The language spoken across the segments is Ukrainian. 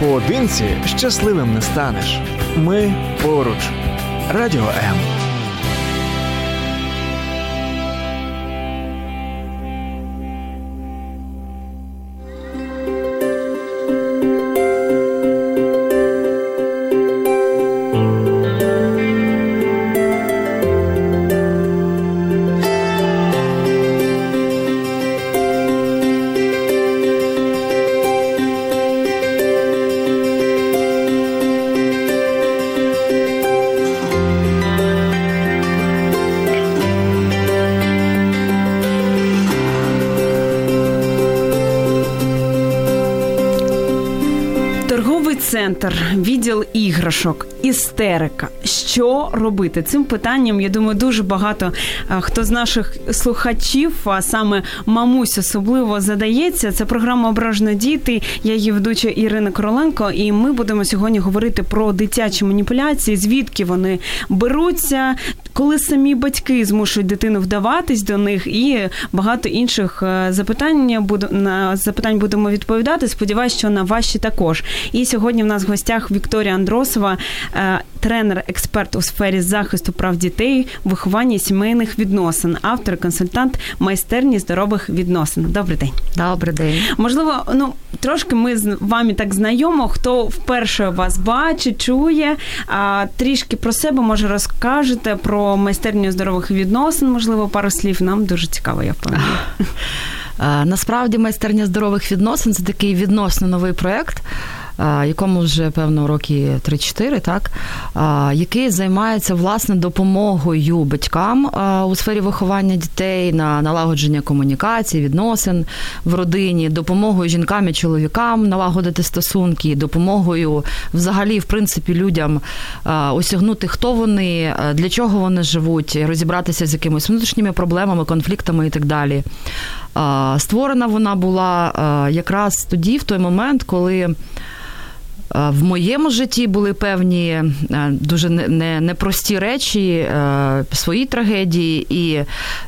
Поодинці щасливим не станеш. Ми поруч. Радіо М. іграшок, істерика. Що робити? Цим питанням я думаю, дуже багато хто з наших слухачів, а саме мамусь, особливо задається. Це програма Ображено діти. Я її ведуча Ірина Короленко, і ми будемо сьогодні говорити про дитячі маніпуляції, звідки вони беруться, коли самі батьки змушують дитину вдаватись до них, і багато інших е, запитань буду на запитань будемо відповідати. Сподіваюсь, що на ваші також. І сьогодні в нас в гостях Вікторія Андросова, е, тренер, експерт у сфері захисту прав дітей, виховання сімейних відносин, автор, консультант майстерні здорових відносин. Добрий день. Добрий день. Можливо, ну трошки ми з вами так знайомо. Хто вперше вас бачить, чує, а трішки про себе може розкажете про майстерню здорових відносин. Можливо, пару слів. Нам дуже цікаво, я впевнена. Насправді майстерня здорових відносин це такий відносно новий проект якому вже певно роки 3-4, так який займається власне допомогою батькам у сфері виховання дітей на налагодження комунікації, відносин в родині, допомогою жінкам і чоловікам налагодити стосунки, допомогою взагалі, в принципі, людям осягнути, хто вони, для чого вони живуть, розібратися з якимись внутрішніми проблемами, конфліктами і так далі. Створена вона була якраз тоді, в той момент, коли. Е, в моєму житті були певні е, дуже непрості речі, е, свої трагедії, і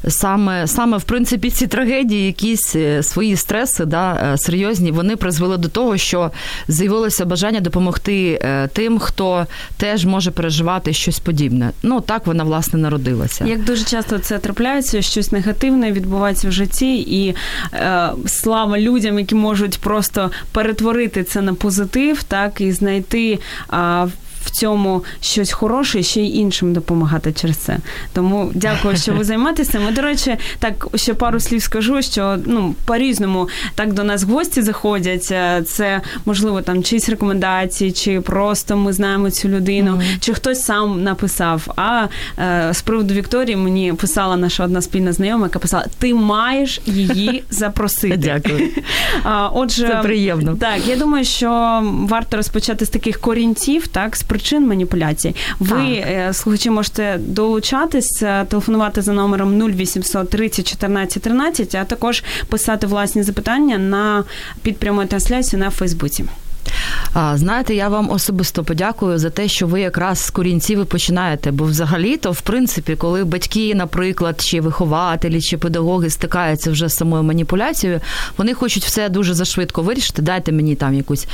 саме саме в принципі ці трагедії, якісь свої стреси, да, серйозні, вони призвели до того, що з'явилося бажання допомогти тим, хто теж може переживати щось подібне. Ну так вона власне народилася. Як дуже часто це трапляється, щось негативне відбувається в житті, і е, слава людям, які можуть просто перетворити це на позитив, так так і знайти а, в цьому щось хороше, ще й іншим допомагати через це. Тому дякую, що ви займаєтеся. Ми, до речі, так ще пару слів скажу, що ну по-різному так до нас гості заходять. Е, це можливо там чиїсь рекомендації, чи просто ми знаємо цю людину, mm-hmm. чи хтось сам написав. А е, з приводу Вікторії мені писала наша одна спільна знайома, яка писала: Ти маєш її запросити. Дякую. Отже, це приємно. Так, я думаю, що варто розпочати з таких корінців, так з причин маніпуляцій. Ви, так. слухачі, можете долучатись, телефонувати за номером 0800 30 14 13, а також писати власні запитання на підпряму трансляцію на Фейсбуці. Знаєте, я вам особисто подякую за те, що ви якраз з корінців і починаєте. Бо взагалі-то, в принципі, коли батьки, наприклад, чи вихователі, чи педагоги стикаються вже з самою маніпуляцією, вони хочуть все дуже зашвидко вирішити. Дайте мені там якусь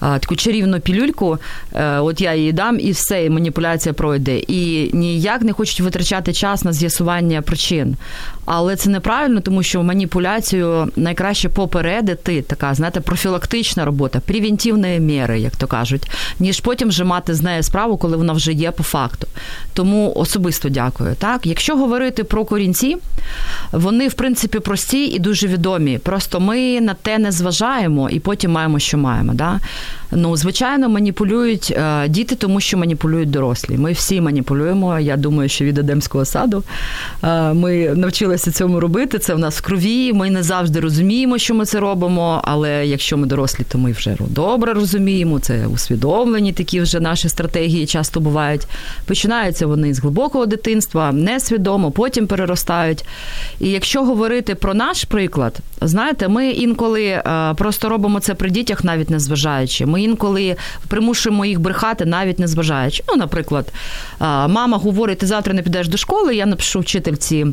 а, таку чарівну пілюльку, е, от я її дам, і все, і маніпуляція пройде. І ніяк не хочуть витрачати час на з'ясування причин. Але це неправильно, тому що маніпуляцію найкраще попередити, така знаєте, профілактична робота, превентивної міри, як то кажуть, ніж потім вже мати з нею справу, коли вона вже є по факту. Тому особисто дякую. Так, якщо говорити про корінці, вони в принципі прості і дуже відомі. Просто ми на те не зважаємо і потім маємо, що маємо. Да? Ну, звичайно, маніпулюють е, діти, тому що маніпулюють дорослі. Ми всі маніпулюємо. Я думаю, що від Едемського саду е, ми навчилися цьому робити. Це в нас в крові. Ми не завжди розуміємо, що ми це робимо. Але якщо ми дорослі, то ми вже добре розуміємо. Це усвідомлені такі вже наші стратегії часто бувають. Починаються вони з глибокого дитинства, несвідомо, потім переростають. І якщо говорити про наш приклад, знаєте, ми інколи е, просто робимо це при дітях, навіть не зважаючи. Ми інколи примушуємо їх брехати, навіть не зважаючи. Ну, наприклад, мама говорить: ти завтра не підеш до школи. Я напишу вчительці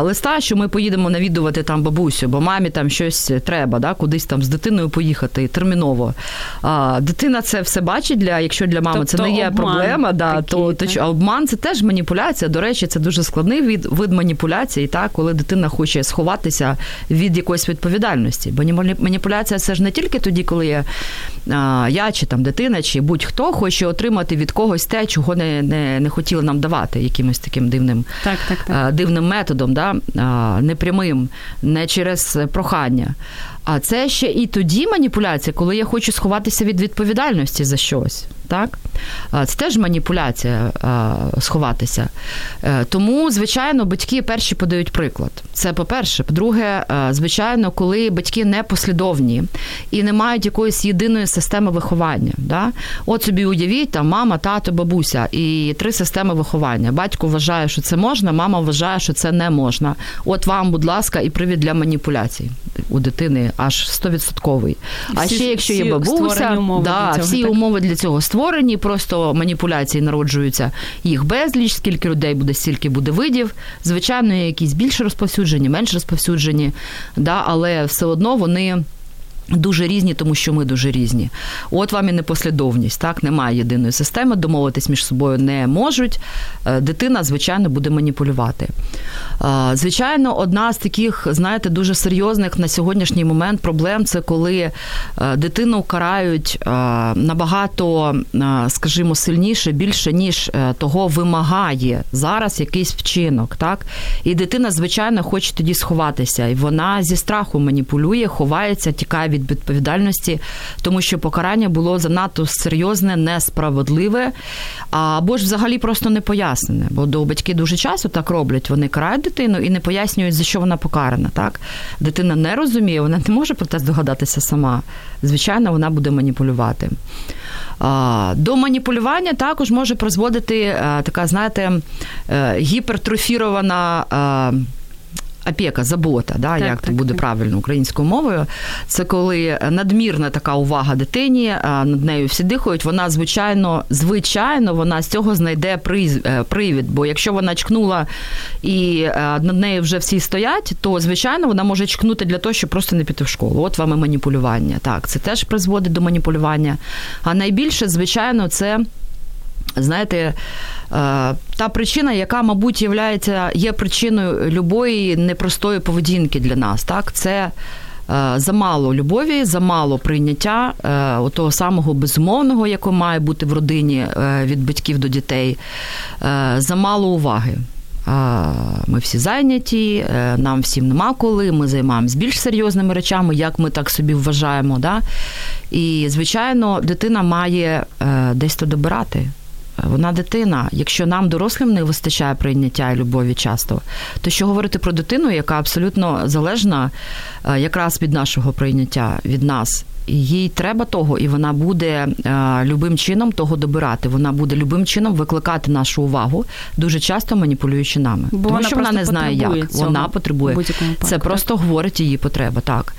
листа, що ми поїдемо навідувати там бабусю, бо мамі там щось треба, да, кудись там з дитиною поїхати терміново. А, Дитина це все бачить для, якщо для мами тобто це не є проблема, да, то, то так? обман це теж маніпуляція. До речі, це дуже складний від вид маніпуляції, так, коли дитина хоче сховатися від якоїсь відповідальності. Бо маніпуляція це ж не тільки тоді, коли я, а, я чи там дитина, чи будь-хто хоче отримати від когось те, чого не не, не хотіли нам давати, якимось таким дивним так, так, так. дивним методом, да, непрямим, не через прохання. А це ще і тоді маніпуляція, коли я хочу сховатися від відповідальності за щось. Так? Це теж маніпуляція сховатися. Е, тому, звичайно, батьки перші подають приклад. Це по-перше. По-друге, е, звичайно, коли батьки не послідовні і не мають якоїсь єдиної системи виховання. Да? От собі уявіть, там мама, тато, бабуся і три системи виховання. Батько вважає, що це можна, мама вважає, що це не можна. От вам, будь ласка, і привід для маніпуляцій у дитини аж 100%. А всі, ще якщо є бабуся, умови да, цього, всі так? умови для цього створені, просто маніпуляції народжуються їх безліч, скільки людей буде, стільки буде видів. Звичайно, якісь більш розповсюджені, менш розповсюджені, да, але все одно вони. Дуже різні, тому що ми дуже різні. От вам і непослідовність. Так, немає єдиної системи, домовитись між собою не можуть. Е, дитина, звичайно, буде маніпулювати. Е, звичайно, одна з таких, знаєте, дуже серйозних на сьогоднішній момент проблем це коли е, дитину карають набагато, скажімо, сильніше, більше, ніж того вимагає зараз якийсь вчинок. Так? І дитина, звичайно, хоче тоді сховатися. І вона зі страху маніпулює, ховається, тікає від від відповідальності, тому що покарання було занадто серйозне, несправедливе, або ж взагалі просто не пояснене. Бо до батьки дуже часто так роблять. Вони карають дитину і не пояснюють, за що вона покарана. Так? Дитина не розуміє, вона не може про те здогадатися сама. Звичайно, вона буде маніпулювати. До маніпулювання також може призводити е, така, знаєте, е, гіпертрофірована опека, забота, да, так, як так, буде так. правильно українською мовою. Це коли надмірна така увага дитині, над нею всі дихають. Вона звичайно, звичайно, вона з цього знайде е, привід. Бо якщо вона чкнула і е, над нею вже всі стоять, то звичайно вона може чкнути для того, щоб просто не піти в школу. От вам і маніпулювання. Так, це теж призводить до маніпулювання. А найбільше, звичайно, це знаєте, е, та причина, яка, мабуть, являється, є причиною любої непростої поведінки для нас, так, це. Е, замало любові, замало прийняття е, того самого безумовного, яке має бути в родині від батьків до дітей, замало уваги. Ми всі зайняті, нам всім нема коли, ми займаємось більш серйозними речами, як ми так собі вважаємо. Да? І, звичайно, дитина має десь то добирати вона дитина. Якщо нам, дорослим, не вистачає прийняття і любові часто, то що говорити про дитину, яка абсолютно залежна е, якраз від нашого прийняття, від нас їй треба того, і вона буде е, любим чином того добирати. Вона буде любим чином викликати нашу увагу, дуже часто маніпулюючи нами, Бо тому вона що вона не знає, як цього вона потребує. Це так. просто говорить її потреба. Так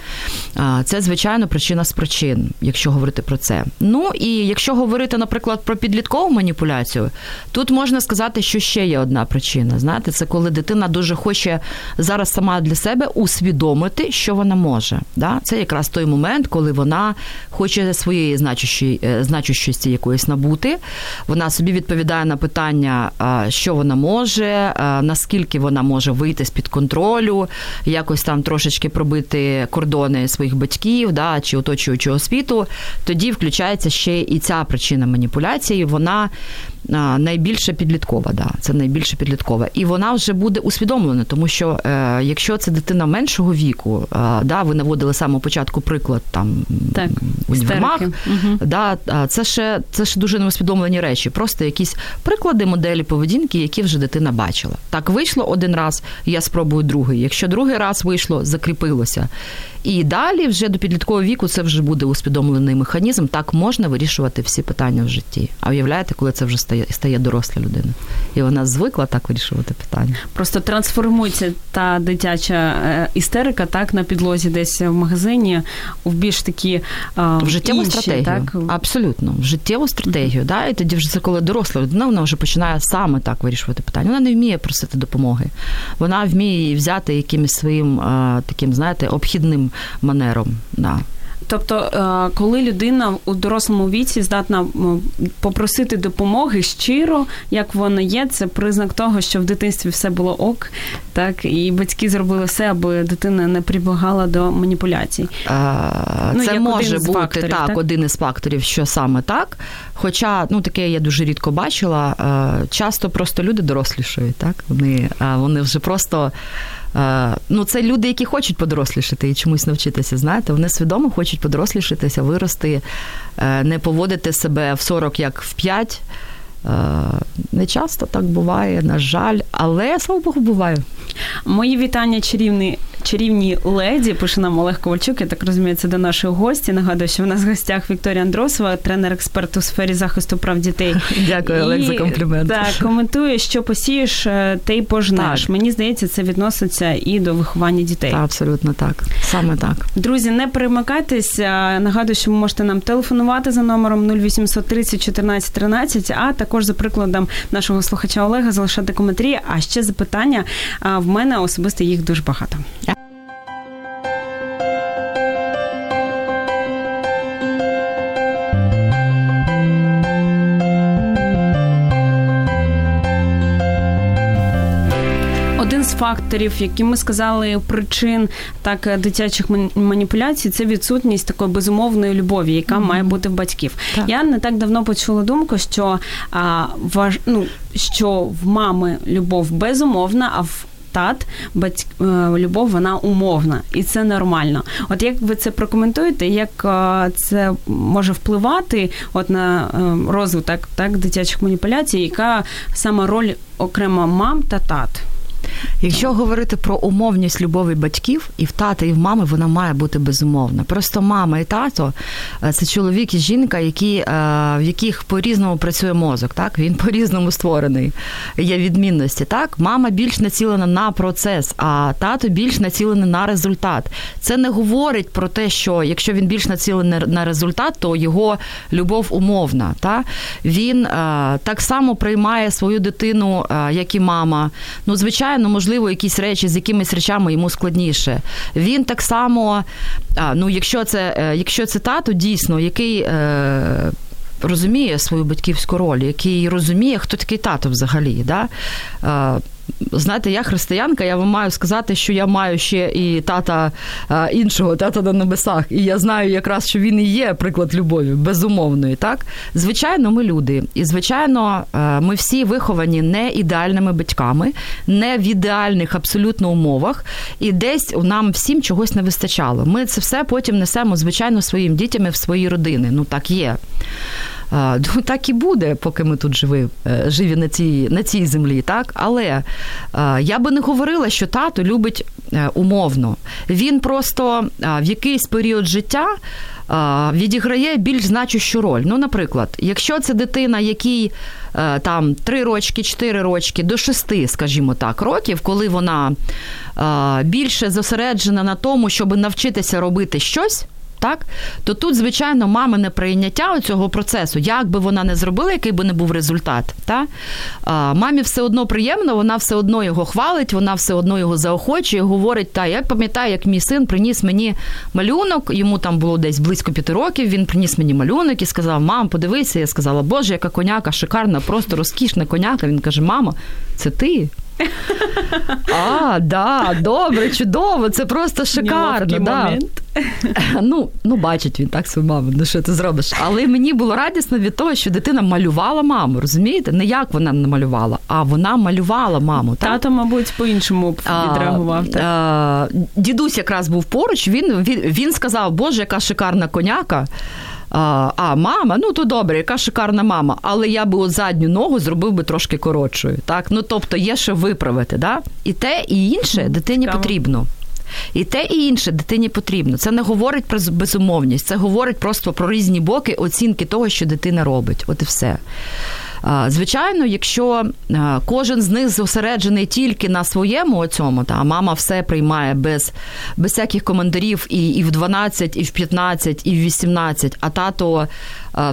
це звичайно причина з причин, якщо говорити про це. Ну і якщо говорити, наприклад, про підліткову маніпуляцію, тут можна сказати, що ще є одна причина. Знаєте, це коли дитина дуже хоче зараз сама для себе усвідомити, що вона може. Да? Це якраз той момент, коли вона вона хоче своєї значущої, е, значущості якоїсь набути. Вона собі відповідає на питання, що вона може, наскільки вона може вийти з під контролю, якось там трошечки пробити кордони своїх батьків да, чи оточуючого світу. Тоді включається ще і ця причина маніпуляції. Вона найбільше підліткова. Да, Це найбільше підліткова. І вона вже буде усвідомлена, тому що е, якщо це дитина меншого віку, е, да, ви наводили самого початку приклад там так, універмаг, угу. да, це ще це ще дуже неусвідомлені речі. Просто якісь приклади моделі поведінки, які вже дитина бачила. Так вийшло один раз, я спробую другий. Якщо другий раз вийшло, закріпилося. І далі, вже до підліткового віку, це вже буде усвідомлений механізм. Так можна вирішувати всі питання в житті. А уявляєте, коли це вже стає стає доросла людина, і вона звикла так вирішувати питання. Просто трансформується та дитяча е, істерика, так на підлозі, десь в магазині, в більш такі в життєву інші, стратегію. Так? Абсолютно, в життєву стратегію. Mm-hmm. Да? І тоді вже це коли доросла людина, вона вже починає саме так вирішувати питання. Вона не вміє просити допомоги. Вона вміє взяти якимось своїм таким, знаєте, обхідним манером. Да. Тобто, е, коли людина у дорослому віці здатна попросити допомоги щиро, як воно є, це признак того, що в дитинстві все було ок, так і батьки зробили все, аби дитина не прибігала до маніпуляцій. А, ну, це може бути факторів, так, так, один із факторів, що саме так. Хоча ну таке я дуже рідко бачила. Часто просто люди дорослішають, так вони, вони вже просто. Ну, це люди, які хочуть подорослішати і чомусь навчитися. Знаєте, вони свідомо хочуть подорослішитися, вирости, е, не поводити себе в 40 як в 5. Е, не часто так буває, на жаль, але слава Богу, буває. Мої вітання чарівні чарівні леді. Пише нам Олег Ковальчук. Я так розумію, це до нашої гості. Нагадую, що в нас в гостях Вікторія Андросова, тренер-експерт у сфері захисту прав дітей. Дякую, Олег, за комплімент. Так, коментує, що посієш, е, те й пожнеш. Так. Мені здається, це відноситься і до виховання дітей. Так, Абсолютно так. Саме так. Друзі, не перемикайтеся. Нагадую, що ви можете нам телефонувати за номером 0800 30 14 13, а також за прикладом нашого слухача Олега залишати коментарі. А ще запитання в мене особисто їх дуже багато. Факторів, які ми сказали причин так е, дитячих маніпуляцій, це відсутність такої безумовної любові, яка mm-hmm. має бути в батьків. Так. Я не так давно почула думку, що а, важ, ну, що в мами любов безумовна, а в Тат, батьк, е, любов, вона умовна, і це нормально. От як ви це прокоментуєте, як е, це може впливати от на розвиток так дитячих маніпуляцій, яка саме роль окремо мам та тат? Якщо говорити про умовність любові батьків, і в тата, і в мами вона має бути безумовна. Просто мама і тато е, це чоловік і жінка, які, е, в яких по-різному працює мозок. Так він по-різному створений. Є відмінності. Так, мама більш націлена на процес, а тато більш націлений на результат. Це не говорить про те, що якщо він більш націлений на результат, то його любов умовна. Та? Він е, так само приймає свою дитину, як і мама. Ну, звичайно звичайно, можливо, якісь речі з якимись речами йому складніше. Він так само, ну, якщо це е, якщо це тато, дійсно, який. Е, Розуміє свою батьківську роль, який розуміє, хто такий тато взагалі. Да? Знаєте, я християнка, я вам маю сказати, що я маю ще і тата іншого, тата на небесах. І я знаю якраз, що він і є приклад любові, безумовної. Так, звичайно, ми люди, і звичайно, ми всі виховані не ідеальними батьками, не в ідеальних абсолютно умовах, і десь нам всім чогось не вистачало. Ми це все потім несемо, звичайно, своїм дітям в свої родини. Ну так є. Ну, так і буде, поки ми тут живі, е, живі на цій на цій землі. так? Але я би не говорила, що тато любить е, умовно. Він просто в якийсь період життя. Відіграє більш значущу роль. Ну, наприклад, якщо це дитина, якій е, там 3 рочки, 4 рочки до 6, скажімо так, років, коли вона більше зосереджена на тому, щоб навчитися робити щось, так то тут, звичайно, мамине прийняття цього процесу, як би вона не зробила, який би не був результат. Та? А, Мамі все одно приємно, вона все одно його хвалить, вона все одно його заохочує, говорить, та я пам'ятаю, як мій син приніс мені малюнок, йому там було десь близько п'яти років. Він приніс мені малюнок і сказав: Мам, подивися, я сказала, Боже, яка коняка, шикарна, просто розкішна коняка. Він каже: Мамо, це ти. А, да, добре, чудово, це просто шикарно. Да. Момент. Ну, ну, бачить він так свою маму, ну що ти зробиш? Але мені було радісно від того, що дитина малювала маму, розумієте? Не як вона намалювала, а вона малювала маму. Так? Тато, мабуть, по-іншому відреагував. Так? А, Дідусь якраз був поруч, він, він, він сказав, Боже, яка шикарна коняка. А а мама, ну то добре, яка шикарна мама, але я би от задню ногу зробив би трошки коротшою. Так, ну тобто є що виправити. Да? І те, і інше дитині Цікаво. потрібно. І те, і інше дитині потрібно. Це не говорить про безумовність, це говорить просто про різні боки оцінки того, що дитина робить. От і все. Звичайно, якщо кожен з них зосереджений тільки на своєму цьому, та мама все приймає без без всяких коментарів і і в 12, і в 15, і в 18, а тато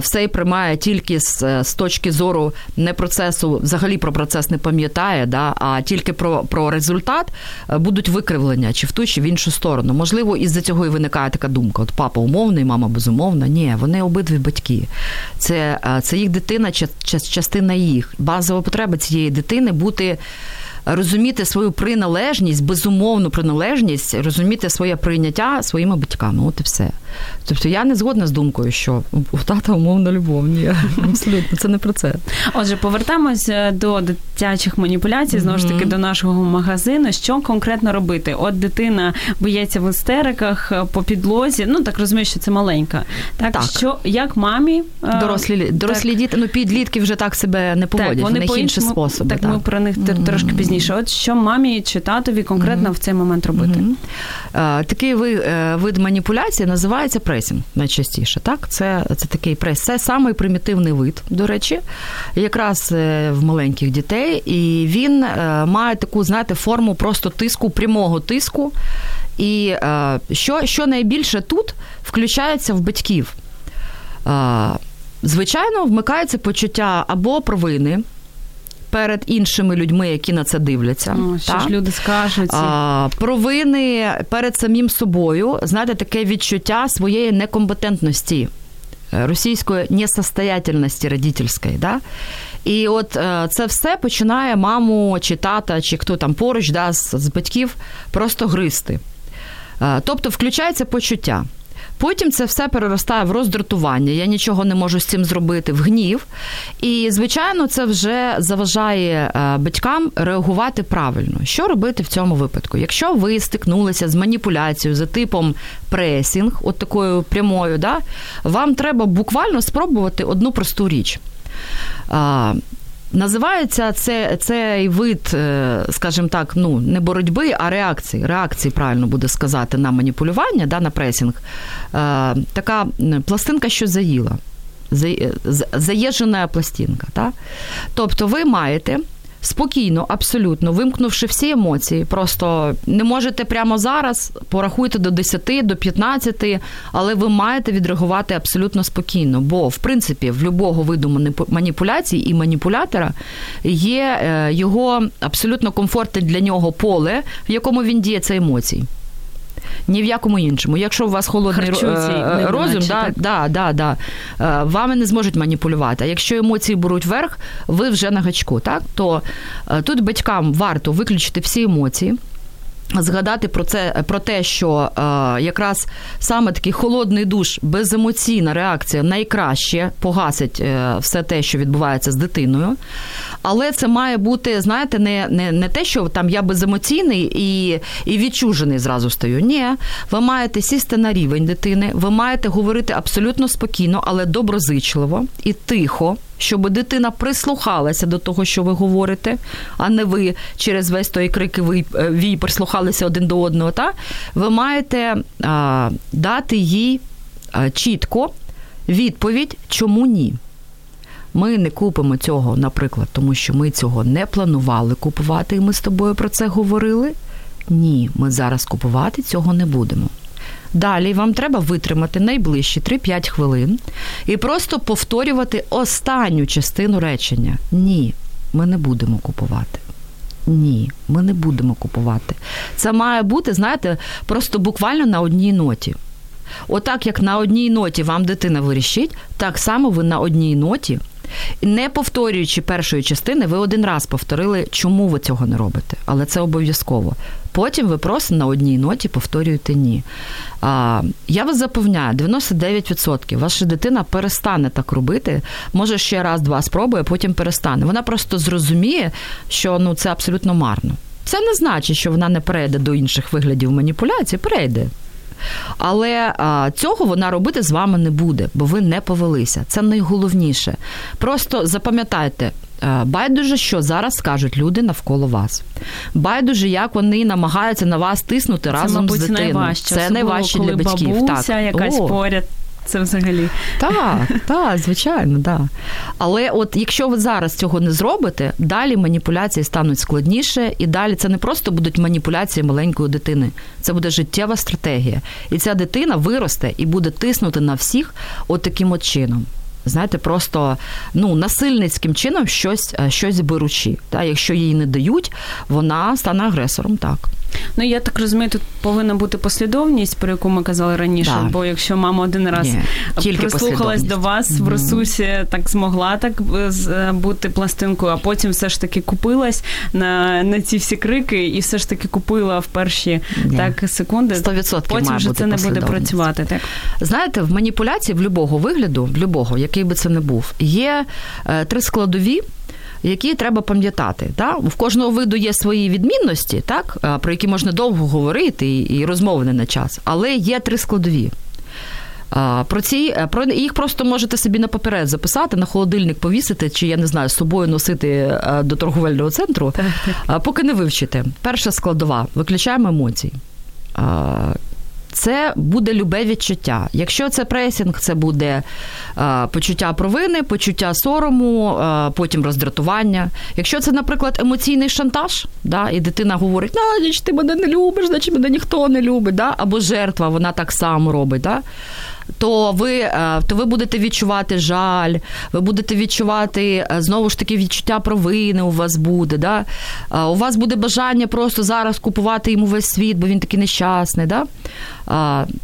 все і приймає тільки з з точки зору не процесу, взагалі про процес не пам'ятає, да, а тільки про про результат, будуть викривлення чи в ту, чи в іншу сторону. Можливо, із-за цього і виникає така думка: от папа умовний, мама безумовна. Ні, вони обидві батьки. Це, Це їх дитина, частина їх. Базова потреба цієї дитини бути розуміти свою приналежність, безумовну приналежність, розуміти своє прийняття своїми батьками. От і все. Тобто я не згодна з думкою, що у тата умовна любов. Ні, абсолютно це не про це. Отже, повертаємося до дитячих маніпуляцій, знову ж таки, до нашого магазину. Що конкретно робити? От дитина боється в істериках по підлозі. Ну так розумію, що це маленька. Так, так. що як мамі е, дорослі дорослі так. діти, ну підлітки вже так себе не поводять. Так, вони в них інші способи. Так, так, ми про них трошки пізніше. От що мамі чи татові конкретно в цей момент робити? Такий е, вид маніпуляції називається пресінг найчастіше. Так, це це такий прес. Це самий примітивний вид, до речі, якраз е, в маленьких дітей, і він е, має таку, знаєте, форму просто тиску, прямого тиску. І що, що найбільше тут включається в батьків. Звичайно, вмикається почуття або провини перед іншими людьми, які на це дивляться. О, що ж люди скажуть? А, Провини перед самим собою, знаєте, таке відчуття своєї некомпетентності, е, російської несостоятельності родительської. Да? І от е, це все починає маму чи тата, чи хто там поруч да, з, з батьків просто гризти. Е, тобто включається почуття. Потім це все переростає в роздратування. Я нічого не можу з цим зробити, в гнів. І, звичайно, це вже заважає е, батькам реагувати правильно. Що робити в цьому випадку? Якщо ви стикнулися з маніпуляцією за типом пресінг, от такою прямою, да, вам треба буквально спробувати одну просту річ. Називається це, цей вид, е, скажімо так, ну не боротьби, а реакції. Реакції, правильно буде сказати, на маніпулювання, да, на пресінг. Е, така пластинка, що заїла. Заєжена пластинка. Да? Тобто ви маєте спокійно, абсолютно, вимкнувши всі емоції. Просто не можете прямо зараз, порахуйте до 10, до 15, але ви маєте відреагувати абсолютно спокійно. Бо, в принципі, в любого виду маніпуляцій і маніпулятора є е, його абсолютно комфортне для нього поле, в якому він діє це емоції ні в якому іншому. Якщо у вас холодний Харчуці, е, розум, да, да, да, да, е, вами не зможуть маніпулювати. А якщо емоції беруть верх, ви вже на гачку. Так? То е, тут батькам варто виключити всі емоції. Згадати про це про те, що е, якраз саме такий холодний душ, беземоційна реакція найкраще погасить е, все те, що відбувається з дитиною. Але це має бути, знаєте, не не, не те, що там я беземоційний і і відчужений зразу стаю. Ні, ви маєте сісти на рівень дитини, ви маєте говорити абсолютно спокійно, але доброзичливо і тихо щоб дитина прислухалася до того, що ви говорите, а не ви через весь той крик і е, вій прислухалися один до одного. Та? Ви маєте а, дати їй а, чітко відповідь, чому ні. Ми не купимо цього, наприклад, тому що ми цього не планували купувати, і ми з тобою про це говорили. Ні, ми зараз купувати цього не будемо. Далі вам треба витримати найближчі 3-5 хвилин і просто повторювати останню частину речення. Ні, ми не будемо купувати. Ні, ми не будемо купувати. Це має бути, знаєте, просто буквально на одній ноті. Отак, як на одній ноті вам дитина вирішить, так само ви на одній ноті, не повторюючи першої частини, ви один раз повторили, чому ви цього не робите. Але це обов'язково. Потім ви просто на одній ноті повторюєте ні. А, Я вас запевняю, 99% ваша дитина перестане так робити. Може, ще раз, два спробує, потім перестане. Вона просто зрозуміє, що ну це абсолютно марно. Це не значить, що вона не перейде до інших виглядів маніпуляції, перейде. Але а, цього вона робити з вами не буде, бо ви не повелися. Це найголовніше. Просто запам'ятайте. Байдуже, що зараз скажуть люди навколо вас. Байдуже, як вони намагаються на вас тиснути це, разом мабуть, з дитиною. Найважче, це найважче для батьків. Бабуся так. якась О. поряд. Це взагалі. Так, так, звичайно, так. Але от якщо ви зараз цього не зробите, далі маніпуляції стануть складніше, і далі це не просто будуть маніпуляції маленької дитини, це буде життєва стратегія. І ця дитина виросте і буде тиснути на всіх от таким от чином знаєте, просто ну насильницьким чином щось е, щось беручи. Та якщо їй не дають, вона стане агресором. Так. Ну я так розумію, тут повинна бути послідовність, про яку ми казали раніше. Да. Бо якщо мама один раз Ні, тільки прислухалась до вас в ресурсі, так змогла так е, е, бути пластинкою, а потім все ж таки купилась на на ці всі крики, і все ж таки купила в перші Ні. так секунди. 100% потім має вже бути це не буде працювати. Так знаєте, в маніпуляції в любого вигляду, в любого, який би це не був, є е, три складові які треба пам'ятати. Так? В кожного виду є свої відмінності, так? про які можна довго говорити і розмови не на час, але є три складові. Про ці е, про їх просто можете собі на паперед записати, на холодильник повісити, чи я не знаю, з собою носити е, до торговельного центру, поки не вивчите. Перша складова виключаємо емоції це буде любе відчуття. Якщо це пресінг, це буде е, почуття провини, почуття сорому, е, потім роздратування. Якщо це, наприклад, емоційний шантаж, да, і дитина говорить, значить ти мене не любиш, значить мене ніхто не любить, да, або жертва, вона так само робить. Да, то ви е, то ви будете відчувати жаль, ви будете відчувати е, знову ж таки відчуття провини у вас буде. Да? Е, у вас буде бажання просто зараз купувати йому весь світ, бо він такий нещасний. Да?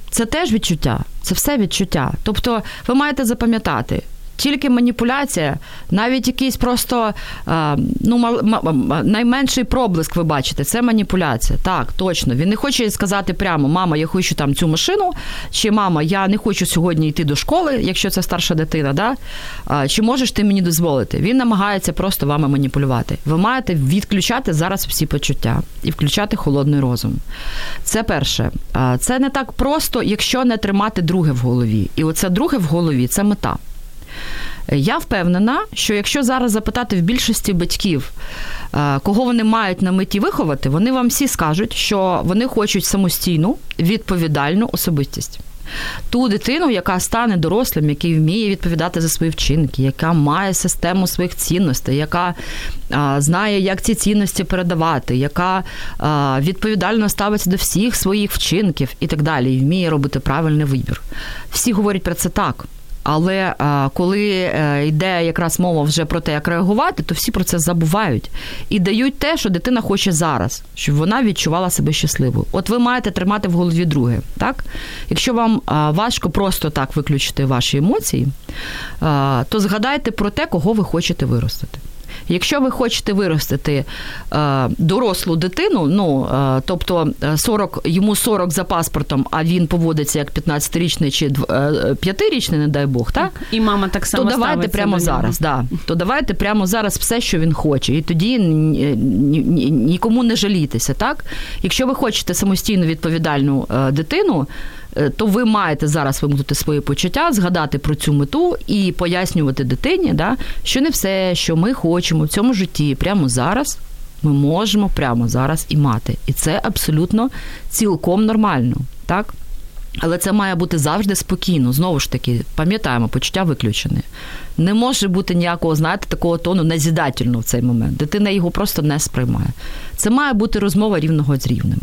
Це теж відчуття, це все відчуття. Тобто ви маєте запам'ятати, тільки маніпуляція, навіть якийсь просто ну, найменший проблиск, ви бачите, це маніпуляція. Так, точно. Він не хоче сказати прямо, мама, я хочу там цю машину, чи мама, я не хочу сьогодні йти до школи, якщо це старша дитина. да? Чи можеш ти мені дозволити? Він намагається просто вами маніпулювати. Ви маєте відключати зараз всі почуття і включати холодний розум. Це перше. Це не так просто, якщо не тримати друге в голові. І оце друге в голові це мета. Я впевнена, що якщо зараз запитати в більшості батьків, е, кого вони мають на меті виховати, вони вам всі скажуть, що вони хочуть самостійну, відповідальну особистість. Ту дитину, яка стане дорослим, який вміє відповідати за свої вчинки, яка має систему своїх цінностей, яка а, знає, як ці цінності передавати, яка а, відповідально ставиться до всіх своїх вчинків і так далі, і вміє робити правильний вибір. Всі говорять про це так. Але коли е, йде якраз мова вже про те, як реагувати, то всі про це забувають і дають те, що дитина хоче зараз, щоб вона відчувала себе щасливою. От ви маєте тримати в голові друге. Так? Якщо вам важко просто так виключити ваші емоції, то згадайте про те, кого ви хочете виростити. Якщо ви хочете виростити е, дорослу дитину, ну е, тобто 40, е, йому 40 за паспортом, а він поводиться як 15-річний чи 5-річний, не дай Бог, так? І мама так само то давайте прямо зараз. Да, То давайте прямо зараз все, що він хоче, і тоді нікому не жалітися. Так, якщо ви хочете самостійну відповідальну дитину. Е, то ви маєте зараз вимкнути свої почуття, згадати про цю мету і пояснювати дитині, да, що не все, що ми хочемо в цьому житті прямо зараз. Ми можемо прямо зараз і мати. І це абсолютно цілком нормально, так? Але це має бути завжди спокійно. Знову ж таки, пам'ятаємо, почуття виключене. Не може бути ніякого, знаєте, такого тону назідательного в цей момент. Дитина його просто не сприймає. Це має бути розмова рівного з рівними.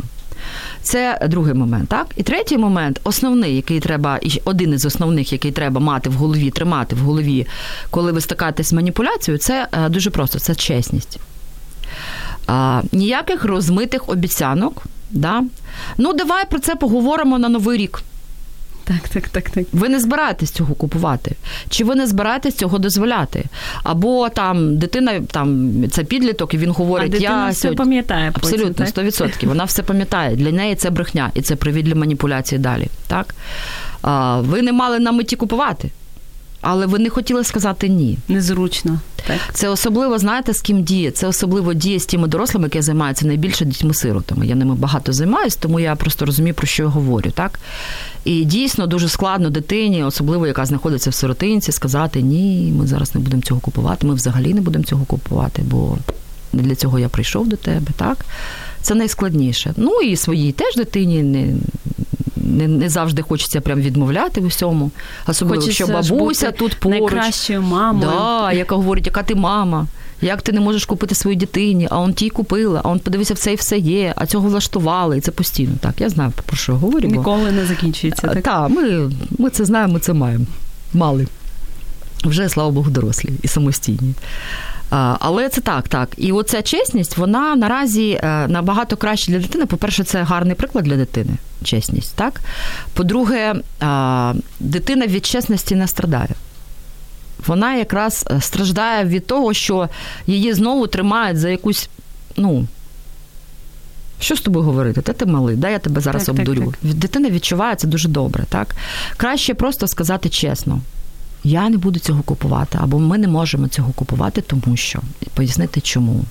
Це другий момент. Так, і третій момент, основний, який треба, і один із основних, який треба мати в голові, тримати в голові, коли ви стикаєтесь з маніпуляцією, це е, дуже просто це чесність. А, Ніяких розмитих обіцянок. Да? Ну, давай про це поговоримо на новий рік. Так, так, так, так. Ви не збираєтесь цього купувати, чи ви не збираєтесь цього дозволяти? Або там дитина, там це підліток, і він говорить, а дитина я все сьогодні... пам'ятає. Абсолютно, сто відсотків. Вона все пам'ятає. Для неї це брехня, і це привід для маніпуляції далі. Так? А, Ви не мали на меті купувати. Але ви не хотіли сказати ні. Незручно. Так. Це особливо, знаєте, з ким діє. Це особливо діє з тими дорослими, які займаються найбільше дітьми-сиротами. Я ними багато займаюся, тому я просто розумію, про що я говорю. так? І дійсно дуже складно дитині, особливо яка знаходиться в сиротинці, сказати ні, ми зараз не будемо цього купувати, ми взагалі не будемо цього купувати, бо не для цього я прийшов до тебе. так? Це найскладніше. Ну і своїй теж дитині не не, не завжди хочеться прям відмовляти в усьому. Особливо, Хочеться якщо бабуся тут поруч. найкращою мамою. Да, яка говорить, яка ти мама. Як ти не можеш купити своїй дитині, а он тій купила, а он подивися, все і все є, а цього влаштували. І це постійно. Так, я знаю, про що я говорю. бо- Ніколи не закінчується. Так? так, ми, ми це знаємо, ми це маємо. Мали. Вже, слава Богу, дорослі і самостійні. Але це так, так. І оця чесність, вона наразі е, набагато краще для дитини. По-перше, це гарний приклад для дитини, чесність, так? По-друге, дитина від чесності не страдає. Вона якраз е, страждає від того, що її знову тримають за якусь, ну. Що з тобою говорити? Та ти малий, да, я тебе зараз Так, так, обдурю. так. Дитина відчуває це дуже добре, так? Краще просто сказати чесно. Я не буду цього купувати, або ми не можемо цього купувати, тому що. Пояснити чому.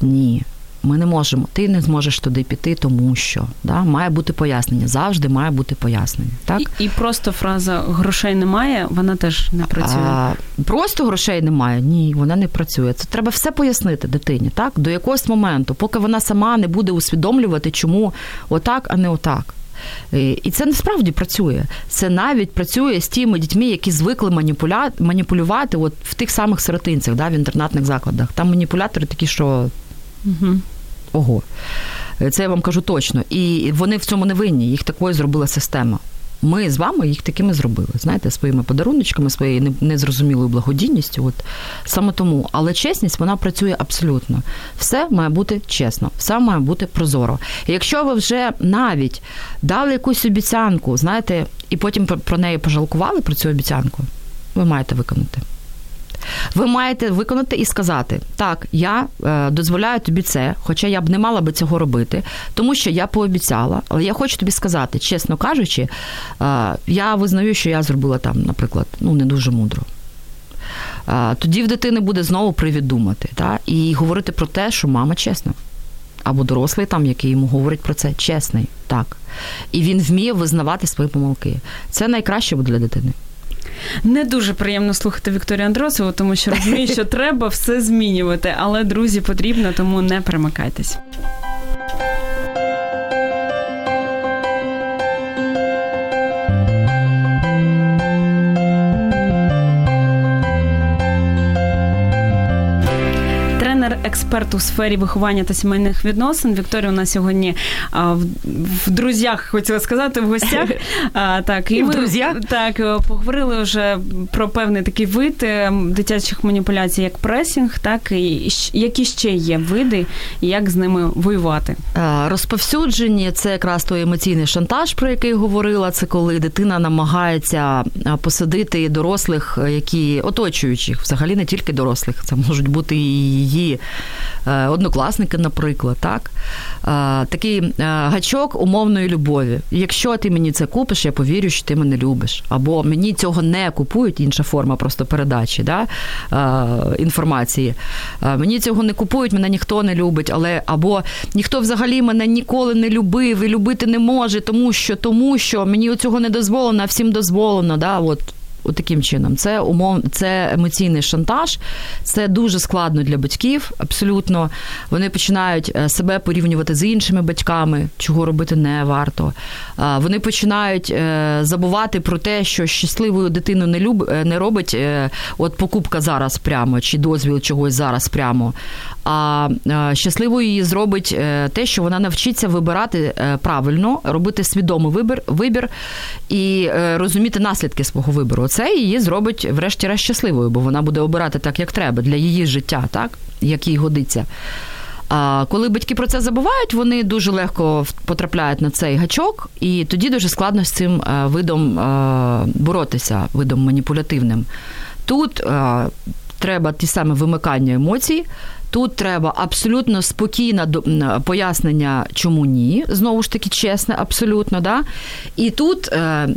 Ні, ми не можемо. Ти не зможеш туди піти, тому що. Да? Має бути пояснення. Завжди має бути пояснення. Так? І, і просто фраза грошей немає, вона теж не працює. А, просто грошей немає. Ні, вона не працює. Це треба все пояснити дитині, так? До якогось моменту, поки вона сама не буде усвідомлювати, чому отак, а не отак. І і це насправді працює. Це навіть працює з тими дітьми, які звикли маніпуля... маніпулювати от в тих самих сиротинцях, да, в інтернатних закладах. Там маніпулятори такі, що Угу. ого. Це я вам кажу точно. І вони в цьому не винні. Їх такою зробила система. Ми з вами їх такими зробили, знаєте, своїми подаруночками, своєю незрозумілою благодійністю. От саме тому. Але чесність вона працює абсолютно. Все має бути чесно, все має бути прозоро. І якщо ви вже навіть дали якусь обіцянку, знаєте, і потім про- неї пожалкували про цю обіцянку, ви маєте виконати. Ви маєте виконати і сказати: так, я е, дозволяю тобі це, хоча я б не мала би цього робити, тому що я пообіцяла, але я хочу тобі сказати, чесно кажучи, е, я визнаю, що я зробила там, наприклад, ну не дуже мудро. Е, тоді в дитини буде знову привід думати, та? і говорити про те, що мама чесна. Або дорослий там, який йому говорить про це, чесний, так. І він вміє визнавати свої помилки. Це найкраще буде для дитини. Не дуже приємно слухати Вікторію Андросову, тому що розумію, що треба все змінювати, але друзі потрібно, тому не примикайтесь. Експерт у сфері виховання та сімейних відносин. Вікторія у нас сьогодні а, в, в друзях, хотіла сказати, в гостях. А, так, І в ми, друзях. Так, е, поговорили вже про певний такий вид е, дитячих маніпуляцій, як пресінг, так і які ще є види, і як з ними воювати. Е, Розповсюджені це якраз той емоційний шантаж, про який говорила. Це коли дитина намагається посадити дорослих, які оточуючих, взагалі не тільки дорослих, це можуть бути і її однокласники, наприклад. Так? Е, Такий е, гачок умовної любові. Якщо ти мені це купиш, я повірю, що ти мене любиш. Або мені цього не купують, інша форма просто передачі да? е, інформації. Е, Мені цього не купують, мене ніхто не любить, але або ніхто взагалі мене ніколи не любив і любити не може, тому що тому що мені цього не дозволено, а всім дозволено. Да? От таким чином. Це умов, це емоційний шантаж, це дуже складно для батьків. Абсолютно. Вони починають е, себе порівнювати з іншими батьками, чого робити не варто. Вони починають е, забувати про те, що щасливою дитину не люб, е, не робить е, от покупка зараз прямо, чи дозвіл чогось зараз прямо. А е, щасливою її зробить е, те, що вона навчиться вибирати е, правильно, робити свідомий вибір, вибір і е, розуміти наслідки свого вибору. Це її зробить, врешті-решт, щасливою, бо вона буде обирати так, як треба, для її життя, так як їй годиться. А коли батьки про це забувають, вони дуже легко потрапляють на цей гачок, і тоді дуже складно з цим е, видом е, боротися, видом маніпулятивним. Тут е, треба ті саме вимикання емоцій. Тут треба абсолютно спокійне пояснення, чому ні. Знову ж таки, чесне, абсолютно. Да? І тут, е,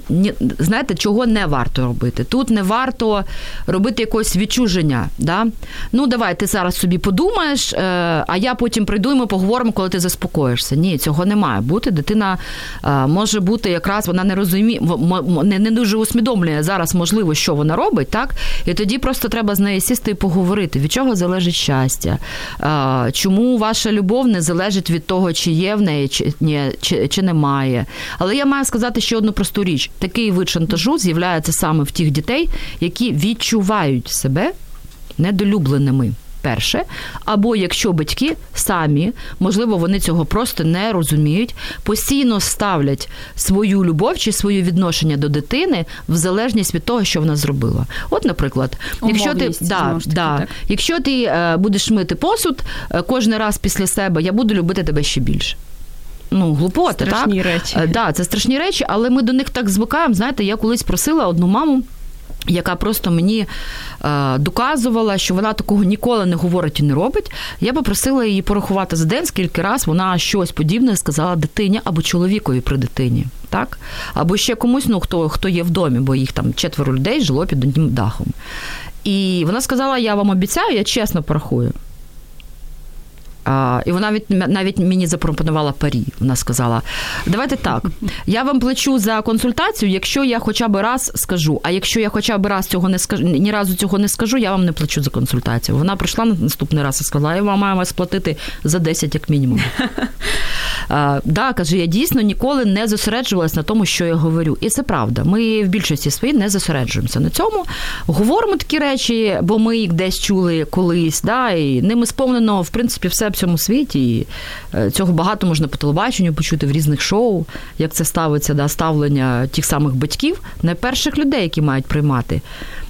знаєте, чого не варто робити? Тут не варто робити якогось відчуження. Да? Ну, давай, ти зараз собі подумаєш, е, а я потім прийду і ми поговоримо, коли ти заспокоїшся. Ні, цього не має бути. Дитина е, може бути якраз вона не розуміє, не, не дуже усвідомлює зараз, можливо, що вона робить, так? І тоді просто треба з нею сісти і поговорити, від чого залежить щастя, чому ваша любов не залежить від того, чи є в неї, чи, ні, чи, чи немає. Але я маю сказати ще одну просту річ: такий вид шантажу з'являється саме в тих дітей, які відчувають себе недолюбленими перше, або якщо батьки самі, можливо, вони цього просто не розуміють, постійно ставлять свою любов чи своє відношення до дитини в залежність від того, що вона зробила. От, наприклад, якщо ти да, таки, да, якщо ти е, будеш мити посуд е, кожен раз після себе, я буду любити тебе ще більше. Ну, глупоти, страшні так? речі. Е, да, це страшні речі, але ми до них так звикаємо. Знаєте, я колись просила одну маму яка просто мені е, доказувала, що вона такого ніколи не говорить і не робить. Я попросила її порахувати за день, скільки раз вона щось подібне сказала дитині або чоловікові при дитині, так? Або ще комусь, ну хто хто є в домі, бо їх там четверо людей жило під одним дахом. І вона сказала: Я вам обіцяю, я чесно порахую. А, І вона від, навіть мені запропонувала парі. Вона сказала: давайте так, я вам плачу за консультацію, якщо я хоча б раз скажу. А якщо я хоча б раз цього не скажу, ні разу цього не скажу, я вам не плачу за консультацію. Вона прийшла на наступний раз і сказала, я вам маю вас платити за 10 як мінімум. А, да, каже, я дійсно ніколи не зосереджувалась на тому, що я говорю. І це правда. Ми в більшості своїй не зосереджуємося на цьому. Говоримо такі речі, бо ми їх десь чули колись, да, і ними сповнено, в принципі, все цьому світі. І е, цього багато можна по телебаченню почути в різних шоу, як це ставиться да, ставлення тих самих батьків, найперших людей, які мають приймати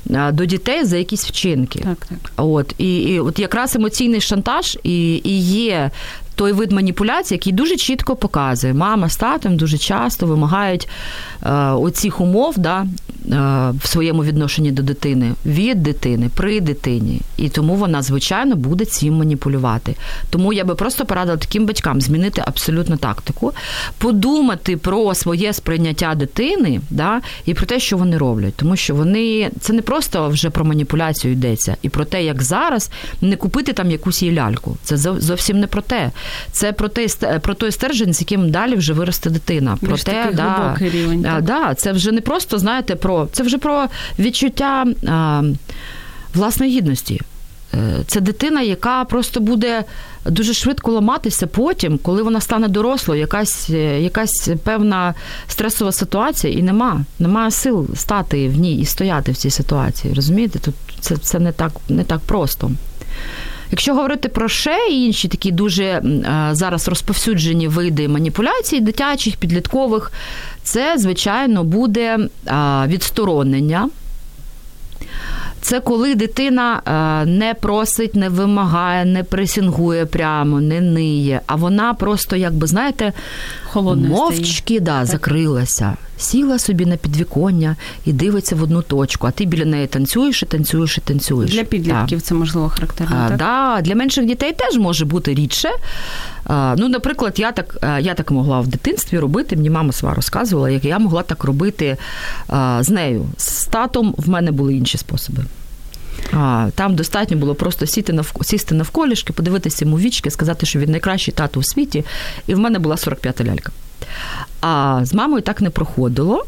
до дітей за якісь вчинки. Так, так. От і, і от якраз емоційний шантаж і, і є той вид маніпуляції, який дуже чітко показує, мама з татом дуже часто вимагають е, оцих умов да, е, в своєму відношенні до дитини, від дитини, при дитині. І тому вона, звичайно, буде цим маніпулювати. Тому я би просто порадила таким батькам змінити абсолютно тактику, подумати про своє сприйняття дитини да, і про те, що вони роблять. Тому що вони це не просто вже про маніпуляцію йдеться, і про те, як зараз не купити там якусь її ляльку. Це зовсім не про те. Це про те про той стержень, з яким далі вже виросте дитина. Про Більш те, да, рівень. Так? Да, це вже не просто, знаєте, про це вже про відчуття а, власної гідності. Е, це дитина, яка просто буде дуже швидко ламатися потім, коли вона стане дорослою, якась е, якась певна стресова ситуація, і нема. Немає сил стати в ній і стояти в цій ситуації. Розумієте? Тут це це не так, не так просто. Якщо говорити про ще інші такі дуже е, зараз розповсюджені види маніпуляцій, дитячих, підліткових, це, звичайно, буде відсторонення. Це коли дитина е, не просить, не вимагає, не пресінгує прямо, не ниє, а вона просто, якби знаєте, Холодною мовчки да, закрилася, сіла собі на підвіконня і дивиться в одну точку, а ти біля неї танцюєш і танцюєш і танцюєш. Для підлітків так. це можливо характерно. А, так? Да, Для менших дітей теж може бути рідше. А, ну, Наприклад, я так я так могла в дитинстві робити, мені мама сва розказувала, як я могла так робити а, з нею. З татом в мене були інші способи. Там достатньо було просто сіти нав... сісти навколішки, подивитися йому вічки, сказати, що він найкращий тато у світі, і в мене була 45-та лялька. А з мамою так не проходило,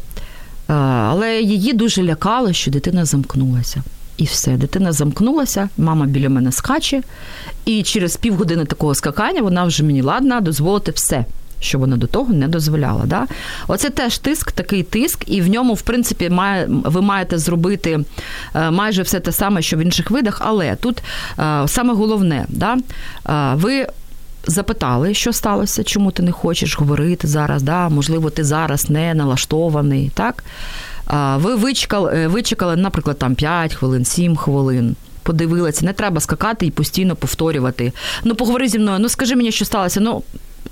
але її дуже лякало, що дитина замкнулася. І все, дитина замкнулася, мама біля мене скаче, і через півгодини такого скакання вона вже мені ладна дозволити все що вона до того не дозволяла. Да? Оце теж тиск, такий тиск, і в ньому, в принципі, має, ви маєте зробити е, майже все те саме, що в інших видах, але тут е, саме головне, да? Е, ви. Запитали, що сталося, чому ти не хочеш говорити зараз, да? можливо, ти зараз не налаштований. так? Ви вичекали, вичекали, наприклад, там 5 хвилин, 7 хвилин. Подивилися, не треба скакати і постійно повторювати. Ну, поговори зі мною, ну скажи мені, що сталося. Ну,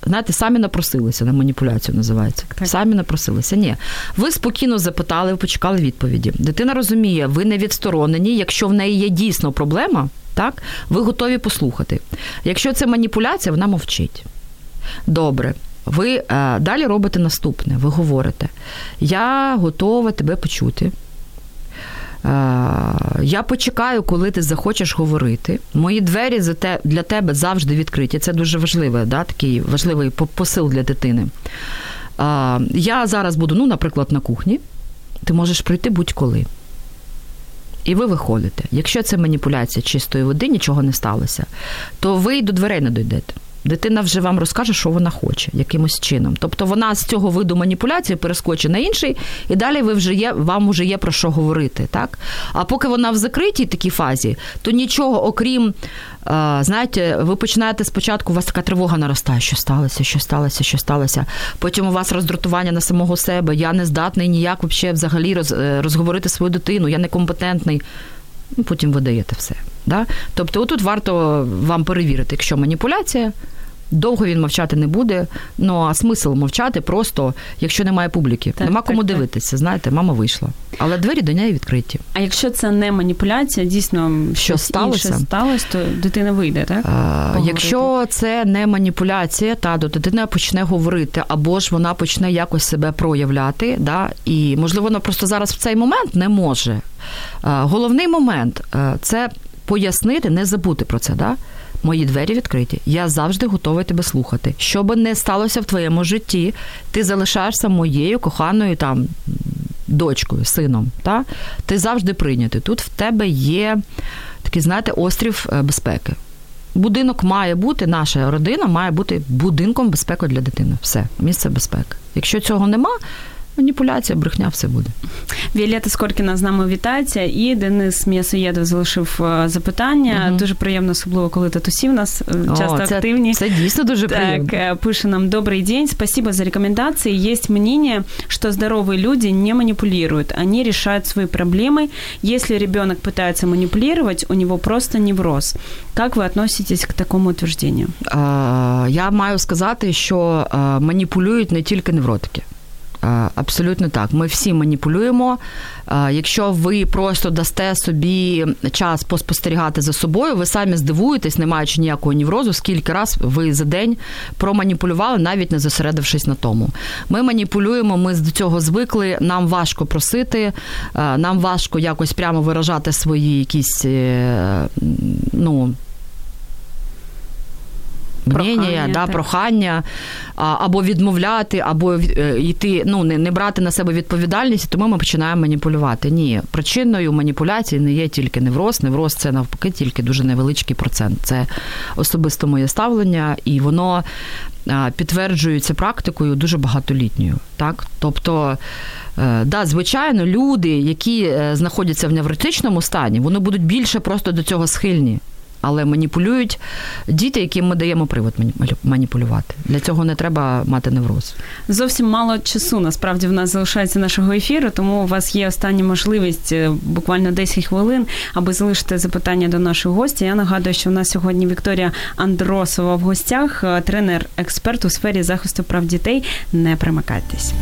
знаєте, самі напросилися на маніпуляцію, називається. Так. Самі напросилися. Ні. Ви спокійно запитали, ви почекали відповіді. Дитина розуміє, ви не відсторонені, якщо в неї є дійсно проблема, так, ви готові послухати. Якщо це маніпуляція, вона мовчить. Добре. Ви е, далі робите наступне. Ви говорите: Я готова тебе почути. Е, я почекаю, коли ти захочеш говорити. Мої двері для тебе завжди відкриті. Це дуже важливе, да, такий важливий посил для дитини. Я зараз буду, ну, наприклад, на кухні. Ти можеш прийти будь-коли. І ви виходите. Якщо це маніпуляція чистої води, нічого не сталося, то ви до дверей не дійдете. Дитина вже вам розкаже, що вона хоче, якимось чином. Тобто вона з цього виду маніпуляції перескочить на інший, і далі ви вже є, вам вже є про що говорити. Так? А поки вона в закритій такій фазі, то нічого, окрім, знаєте, ви починаєте спочатку, у вас така тривога наростає, що сталося, що сталося, що сталося. Потім у вас роздратування на самого себе. Я не здатний ніяк взагалі роз, е, розговорити свою дитину, я некомпетентний. Ну, потім ви даєте все. Да? Тобто, отут варто вам перевірити, якщо маніпуляція. Довго він мовчати не буде. Ну а смисл мовчати просто, якщо немає публіки. Так, Нема кому так, дивитися. Знаєте, мама вийшла. Але двері до неї відкриті. А якщо це не маніпуляція, дійсно що сталося, інше сталося, то дитина вийде, так? А, якщо це не маніпуляція, та то дитина почне говорити, або ж вона почне якось себе проявляти, да, і можливо, вона просто зараз в цей момент не може. А, головний момент це пояснити, не забути про це. Да? Мої двері відкриті. Я завжди готовий тебе слухати. Що би не сталося в твоєму житті, ти залишаєшся моєю коханою там дочкою, сином. Та? Ти завжди прийнятий. Тут в тебе є такий, знаєте, острів е, безпеки. Будинок має бути, наша родина має бути будинком безпеки для дитини. Все, місце безпеки. Якщо цього нема, маніпуляція, брехня, все буде. Віолета Скоркіна з нами вітається, і Денис М'ясоєдов залишив е, запитання. Угу. Дуже приємно, особливо коли татусі в нас е, часто О, це, активні. Це дійсно дуже так, приємно. Так, пише нам добрый день, спасибо за рекомендации. Есть мнение, что здоровые люди не манипулируют, они решают свои проблемы. Если ребенок пытается манипулировать, у него просто невроз. Как вы относитесь к такому утверждению? Я маю сказати, що маніпулюють не тільки невротики. Абсолютно так. Ми всі маніпулюємо. Якщо ви просто дасте собі час поспостерігати за собою, ви самі здивуєтесь, не маючи ніякого неврозу, скільки раз ви за день проманіпулювали, навіть не зосередившись на тому. Ми маніпулюємо, ми до цього звикли. Нам важко просити, нам важко якось прямо виражати свої якісь е, ну мнення, да, прохання, або відмовляти, або е, йти, ну не, не брати на себе відповідальність, тому ми починаємо маніпулювати. Ні, причиною маніпуляції не є тільки невроз. Невроз це навпаки тільки дуже невеличкий процент. Це особисто моє ставлення, і воно підтверджується практикою дуже багатолітньою. Так, тобто. Е, да, звичайно, люди, які е, знаходяться в невротичному стані, вони будуть більше просто до цього схильні але маніпулюють діти, яким ми даємо привод маніпулювати. Для цього не треба мати невроз. Зовсім мало часу. Насправді в нас залишається нашого ефіру, тому у вас є остання можливість е, буквально 10 хвилин, аби залишити запитання до нашого гостя. Я нагадую, що у нас сьогодні Вікторія Андросова в гостях, е, тренер-експерт у сфері захисту прав дітей. Не примикайтесь.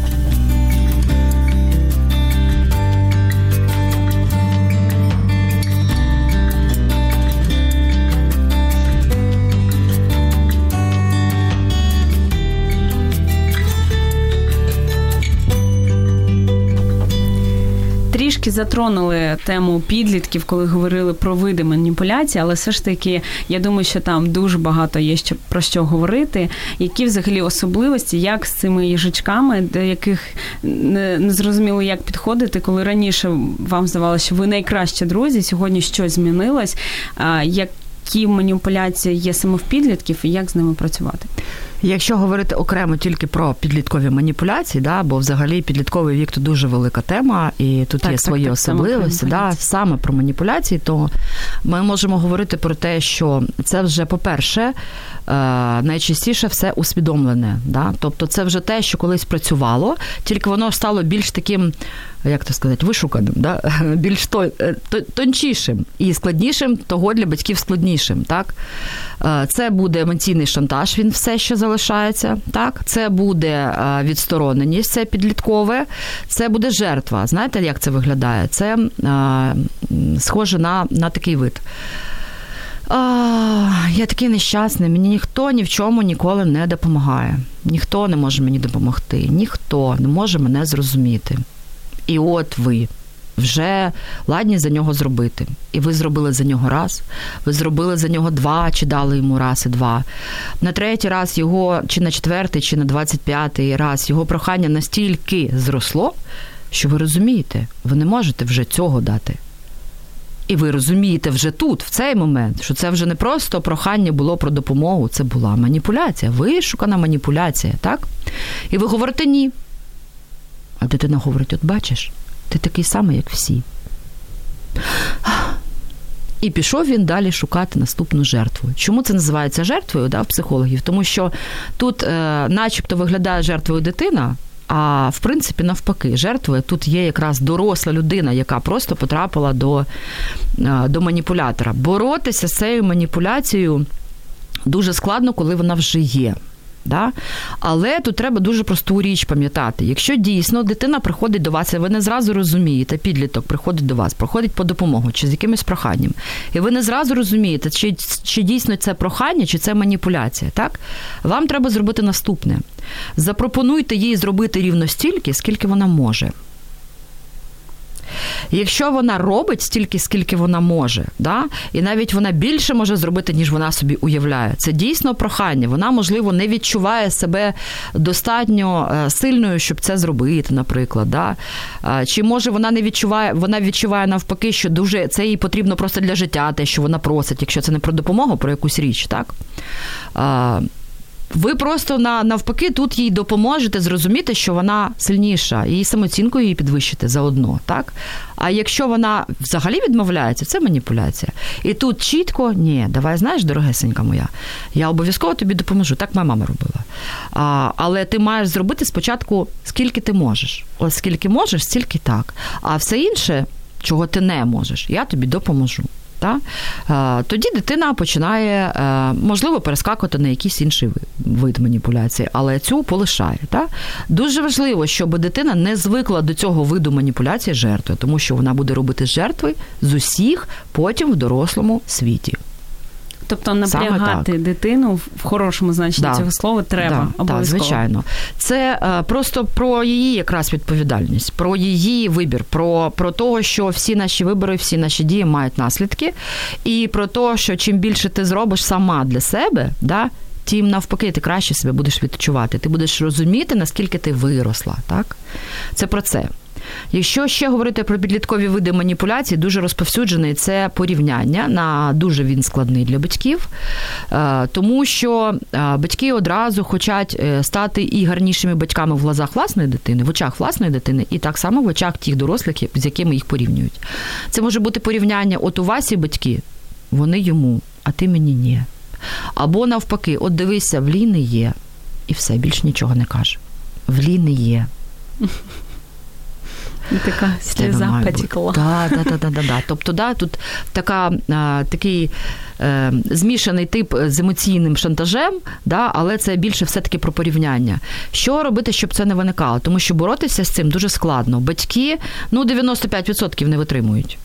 Трішки затронули тему підлітків, коли говорили про види маніпуляції, але все ж таки, я думаю, що там дуже багато є ще про що говорити. Які взагалі особливості, як з цими їжачками, до яких не зрозуміло, як підходити, коли раніше вам здавалося, що ви найкращі друзі, сьогодні щось змінилось. Які маніпуляції є саме в підлітків і як з ними працювати? Якщо говорити окремо тільки про підліткові маніпуляції, да, бо взагалі підлітковий вік то дуже велика тема, і тут так, є свої так, особливості. Саме, да, саме про маніпуляції, то ми можемо говорити про те, що це вже, по-перше, найчастіше все усвідомлене. Да? Тобто це вже те, що колись працювало, тільки воно стало більш таким. Як то сказати, вишуканим, да? більш е, тончішим і складнішим, того для батьків складнішим. Так? Е, це буде емоційний шантаж, він все ще залишається. Так, Це буде е, відстороненість, це підліткове, це буде жертва. Знаєте, як це виглядає? Це е, схоже на, на такий вид. А, Я такий нещасний, мені ніхто ні в чому ніколи не допомагає. Ніхто не може мені допомогти, ніхто не може мене зрозуміти. І от ви вже ладні за нього зробити. І ви зробили за нього раз, ви зробили за нього два, чи дали йому раз і два. На третій раз його, чи на четвертий, чи на двадцять п'ятий раз його прохання настільки зросло, що ви розумієте, ви не можете вже цього дати. І ви розумієте вже тут, в цей момент, що це вже не просто прохання було про допомогу, це була маніпуляція, вишукана маніпуляція, так? І ви говорите ні. А дитина говорить: от бачиш, ти такий самий, як всі. І пішов він далі шукати наступну жертву. Чому це називається жертвою да, психологів? Тому що тут, е, начебто, виглядає жертвою дитина. А в принципі, навпаки, жертвою тут є якраз доросла людина, яка просто потрапила до, е, до маніпулятора. Боротися з цією маніпуляцією дуже складно, коли вона вже є. Да? Але тут треба дуже просту річ пам'ятати. Якщо дійсно дитина приходить до вас, і ви не зразу розумієте, підліток приходить до вас, проходить по допомогу чи з якимось проханням, і ви не зразу розумієте, чи, чи дійсно це прохання, чи це маніпуляція, так? Вам треба зробити наступне: запропонуйте їй зробити рівно стільки, скільки вона може. Якщо вона робить стільки, скільки вона може, да, і навіть вона більше може зробити, ніж вона собі уявляє, це дійсно прохання. Вона, можливо, не відчуває себе достатньо е, сильною, щоб це зробити, наприклад. Да? Чи може вона не відчуває, вона відчуває навпаки, що дуже це їй потрібно просто для життя, те, що вона просить, якщо це не про допомогу, про якусь річ, так? Ви просто на навпаки тут їй допоможете зрозуміти, що вона сильніша, і самооцінку її підвищити заодно, так? А якщо вона взагалі відмовляється, це маніпуляція. І тут чітко, ні, давай знаєш, дорогесенька моя, я обов'язково тобі допоможу. Так моя мама робила. А, Але ти маєш зробити спочатку, скільки ти можеш. Ось скільки можеш, стільки так. А все інше, чого ти не можеш, я тобі допоможу. Та? Тоді дитина починає, е, можливо, перескакувати на якийсь інший вид маніпуляції, але цю полишає. Та? Дуже важливо, щоб дитина не звикла до цього виду маніпуляції жертви, тому що вона буде робити жертви з усіх потім в дорослому світі. Тобто напрягати дитину в хорошому значенні да. цього слова треба да. Так, звичайно. Це е, просто про її якраз відповідальність, про її вибір, про про того, що всі наші вибори, всі наші дії мають наслідки, і про те, що чим більше ти зробиш сама для себе, да, тим навпаки, ти краще себе будеш відчувати. Ти будеш розуміти, наскільки ти виросла. Так? Це про це. Якщо ще говорити про підліткові види маніпуляцій, дуже розповсюджений це порівняння на дуже він складний для батьків, е, тому що е, батьки одразу хочуть е, стати і гарнішими батьками в глазах власної дитини, в очах власної дитини, і так само в очах тих дорослих, з якими їх порівнюють. Це може бути порівняння: от у вас і батьки, вони йому, а ти мені ні. Або навпаки, от дивися, в Ліни є, і все, більш нічого не каже. В Ліни є. Така сліза потекла. Так, да, да, да, да, да. Тобто, да, тут така, а, такий е, змішаний тип з емоційним шантажем, да, але це більше все-таки про порівняння. Що робити, щоб це не виникало? Тому що боротися з цим дуже складно. Батьки ну, 95% не витримують.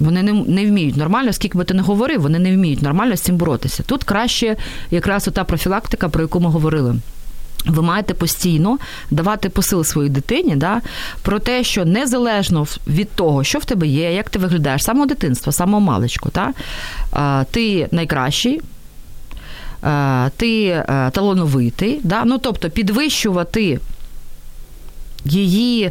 Вони не не вміють нормально, скільки би ти не говорив, вони не вміють нормально з цим боротися. Тут краще якраз ота профілактика, про яку ми говорили. Ви маєте постійно давати посил своїй дитині да, про те, що незалежно від того, що в тебе є, як ти виглядаєш, самого дитинства, самого маличку, да, ти найкращий, ти талановитий, да, ну, тобто підвищувати її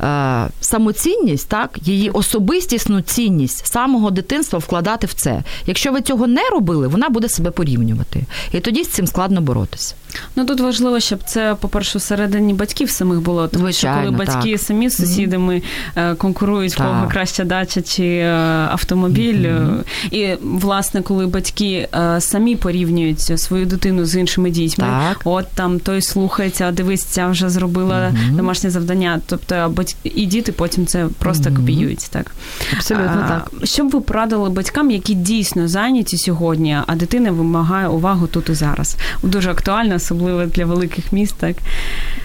е, самоцінність, так, її особистісну цінність самого дитинства вкладати в це. Якщо ви цього не робили, вона буде себе порівнювати. І тоді з цим складно боротися. Ну тут важливо, щоб це, по-перше, всередині батьків самих було. Тому Звичайно, що коли батьки так. самі з сусідами mm-hmm. конкурують, так. кого краща дача чи е, автомобіль. Mm-hmm. І, власне, коли батьки самі порівнюють свою дитину з іншими дітьми, так. от там той слухається, а дивись, ця вже зробила mm-hmm. домашнє завдання. Тобто батьки і діти потім це просто копіюють. Так абсолютно а, так. Що б ви порадили батькам, які дійсно зайняті сьогодні, а дитина вимагає увагу тут і зараз? Дуже актуально особливо для великих міст. так?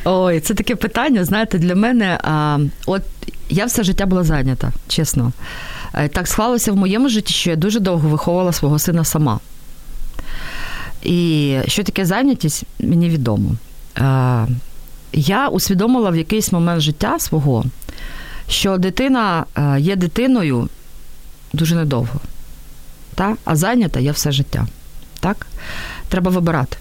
Ой, це таке питання. Знаєте, для мене а, от я все життя була зайнята, чесно. Е, так склалося в моєму житті, що я дуже довго виховувала свого сина сама. І що таке зайнятість, мені відомо. Я усвідомила в якийсь момент життя свого, що дитина е, є дитиною дуже недовго, та? а зайнята я все життя. Так? Треба вибирати.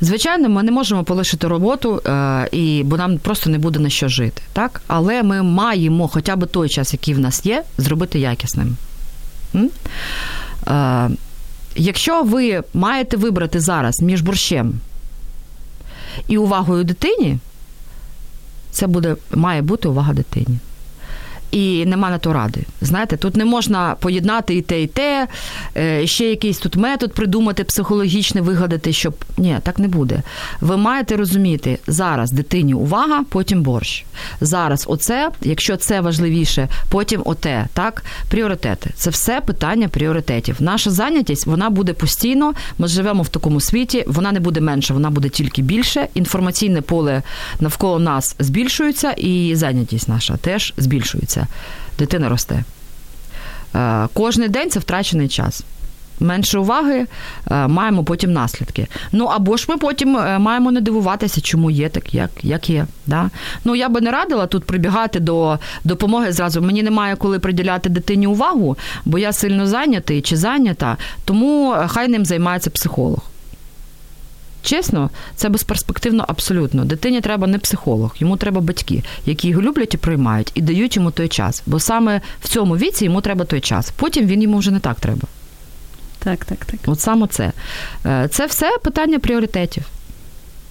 Звичайно, ми не можемо полишити роботу, е, і, бо нам просто не буде на що жити. Так? Але ми маємо хоча б той час, який в нас є, зробити якісним. Е, якщо ви маєте вибрати зараз між борщем і увагою дитині, це буде, має бути увага дитині і нема на то ради. Знаєте, тут не можна поєднати і те, і те, е, ще якийсь тут метод придумати, психологічний вигадати, щоб ні, так не буде. Ви маєте розуміти, зараз дитині увага, потім борщ. Зараз оце, якщо це важливіше, потім оте, так, пріоритети. Це все питання пріоритетів. Наша зайнятість вона буде постійно. Ми живемо в такому світі, вона не буде менше, вона буде тільки більше. Інформаційне поле навколо нас збільшується, і зайнятість наша теж збільшується дитина росте. Е, кожний день це втрачений час. Менше уваги е, маємо потім наслідки. Ну або ж ми потім е, маємо не дивуватися, чому є так, як як є. Да? Ну я би не радила тут прибігати до допомоги зразу. Мені немає коли приділяти дитині увагу, бо я сильно зайнятий чи зайнята, тому хай ним займається психолог. Чесно, це безперспективно абсолютно. Дитині треба не психолог, йому треба батьки, які його люблять і приймають, і дають йому той час. Бо саме в цьому віці йому треба той час. Потім він йому вже не так треба. Так, так, так. От саме це. Е, це все питання пріоритетів.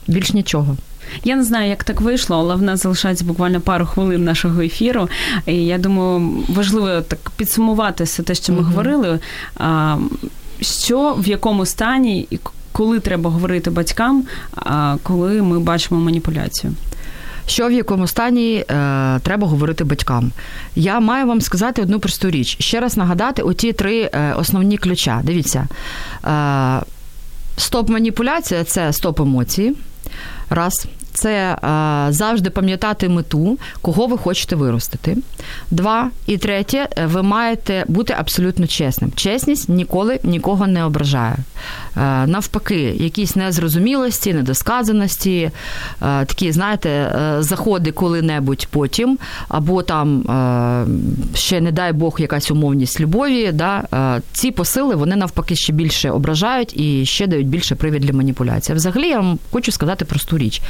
Більш нічого. Я не знаю, як так вийшло, але в нас залишається буквально пару хвилин нашого ефіру. І я думаю, важливо так підсумувати все те, що ми uh говорили. Що в якому стані і коли треба говорити батькам, а коли ми бачимо маніпуляцію. Що в якому стані е, треба говорити батькам? Я маю вам сказати одну просту річ. Ще раз нагадати оті три е, основні ключа. Дивіться, е, стоп маніпуляція це стоп емоції. Раз це а, завжди пам'ятати мету, кого ви хочете виростити. Два і третє, е, ви маєте бути абсолютно чесним. Чесність ніколи нікого не ображає. А, навпаки, якісь незрозумілості, недосказаності, а, такі, знаєте, е, заходи коли-небудь потім, або там ще, не дай Бог, якась умовність любові. Да, Ці посили вони навпаки ще більше ображають і ще дають більше привід для маніпуляції. Взагалі, я вам хочу сказати просту річ.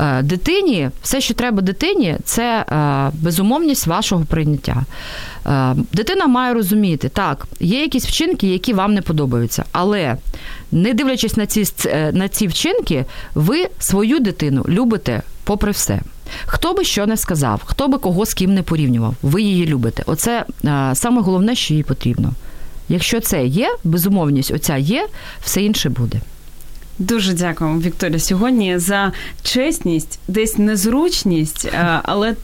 Е, дитині, все, що треба дитині, це е, безумовність вашого прийняття. Е, дитина має розуміти, так, є якісь вчинки, які вам не подобаються, але не дивлячись на ці, на ці вчинки, ви свою дитину любите попри все. Хто би що не сказав, хто би кого з ким не порівнював, ви її любите. Оце саме головне, що їй потрібно. Якщо це є, безумовність оця є, все інше буде. Дуже дякую, Вікторія, сьогодні за чесність, десь незручність, але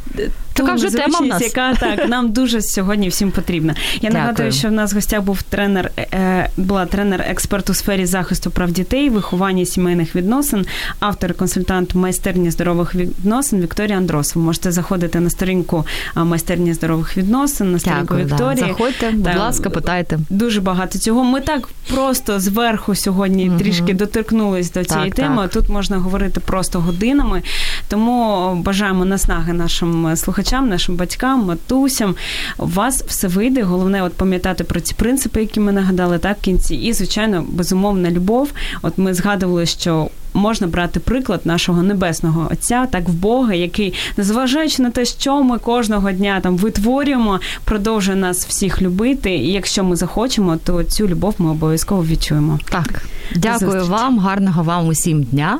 Така вже тема в нас. яка так нам дуже сьогодні всім потрібна. Я Дякую. нагадую, що в нас в гостях був тренер, е, була тренер-експерт у сфері захисту прав дітей, виховання сімейних відносин, автор, консультант майстерні здорових відносин Вікторія Андросова. Можете заходити на сторінку майстерні здорових відносин, на сторінку Дякую, Вікторії. Да. Заходьте, будь ласка, питайте. Дуже багато цього. Ми так просто зверху сьогодні угу. трішки доторкнулись до цієї так, теми. Так. Тут можна говорити просто годинами. Тому бажаємо наснаги нашим слухачам слухачам, нашим батькам, матусям. У вас все вийде. Головне, от пам'ятати про ці принципи, які ми нагадали так в кінці. І, звичайно, безумовна любов. От ми згадували, що. Можна брати приклад нашого небесного отця, так в Бога, який, незважаючи на те, що ми кожного дня там витворюємо, продовжує нас всіх любити. І якщо ми захочемо, то цю любов ми обов'язково відчуємо. Так, дякую вам, гарного вам усім дня.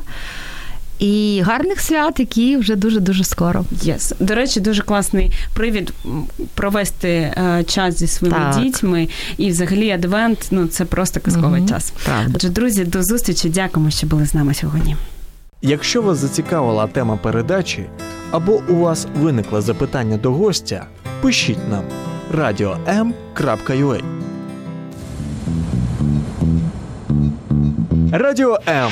І гарних свят, які вже дуже дуже скоро. Yes. До речі, дуже класний привід провести е, час зі своїми так. дітьми. І взагалі адвент ну це просто казковий угу. час. Правда. Отже, друзі, до зустрічі. Дякуємо, що були з нами сьогодні. Якщо вас зацікавила тема передачі або у вас виникло запитання до гостя, пишіть нам radio.m.ua Радіо М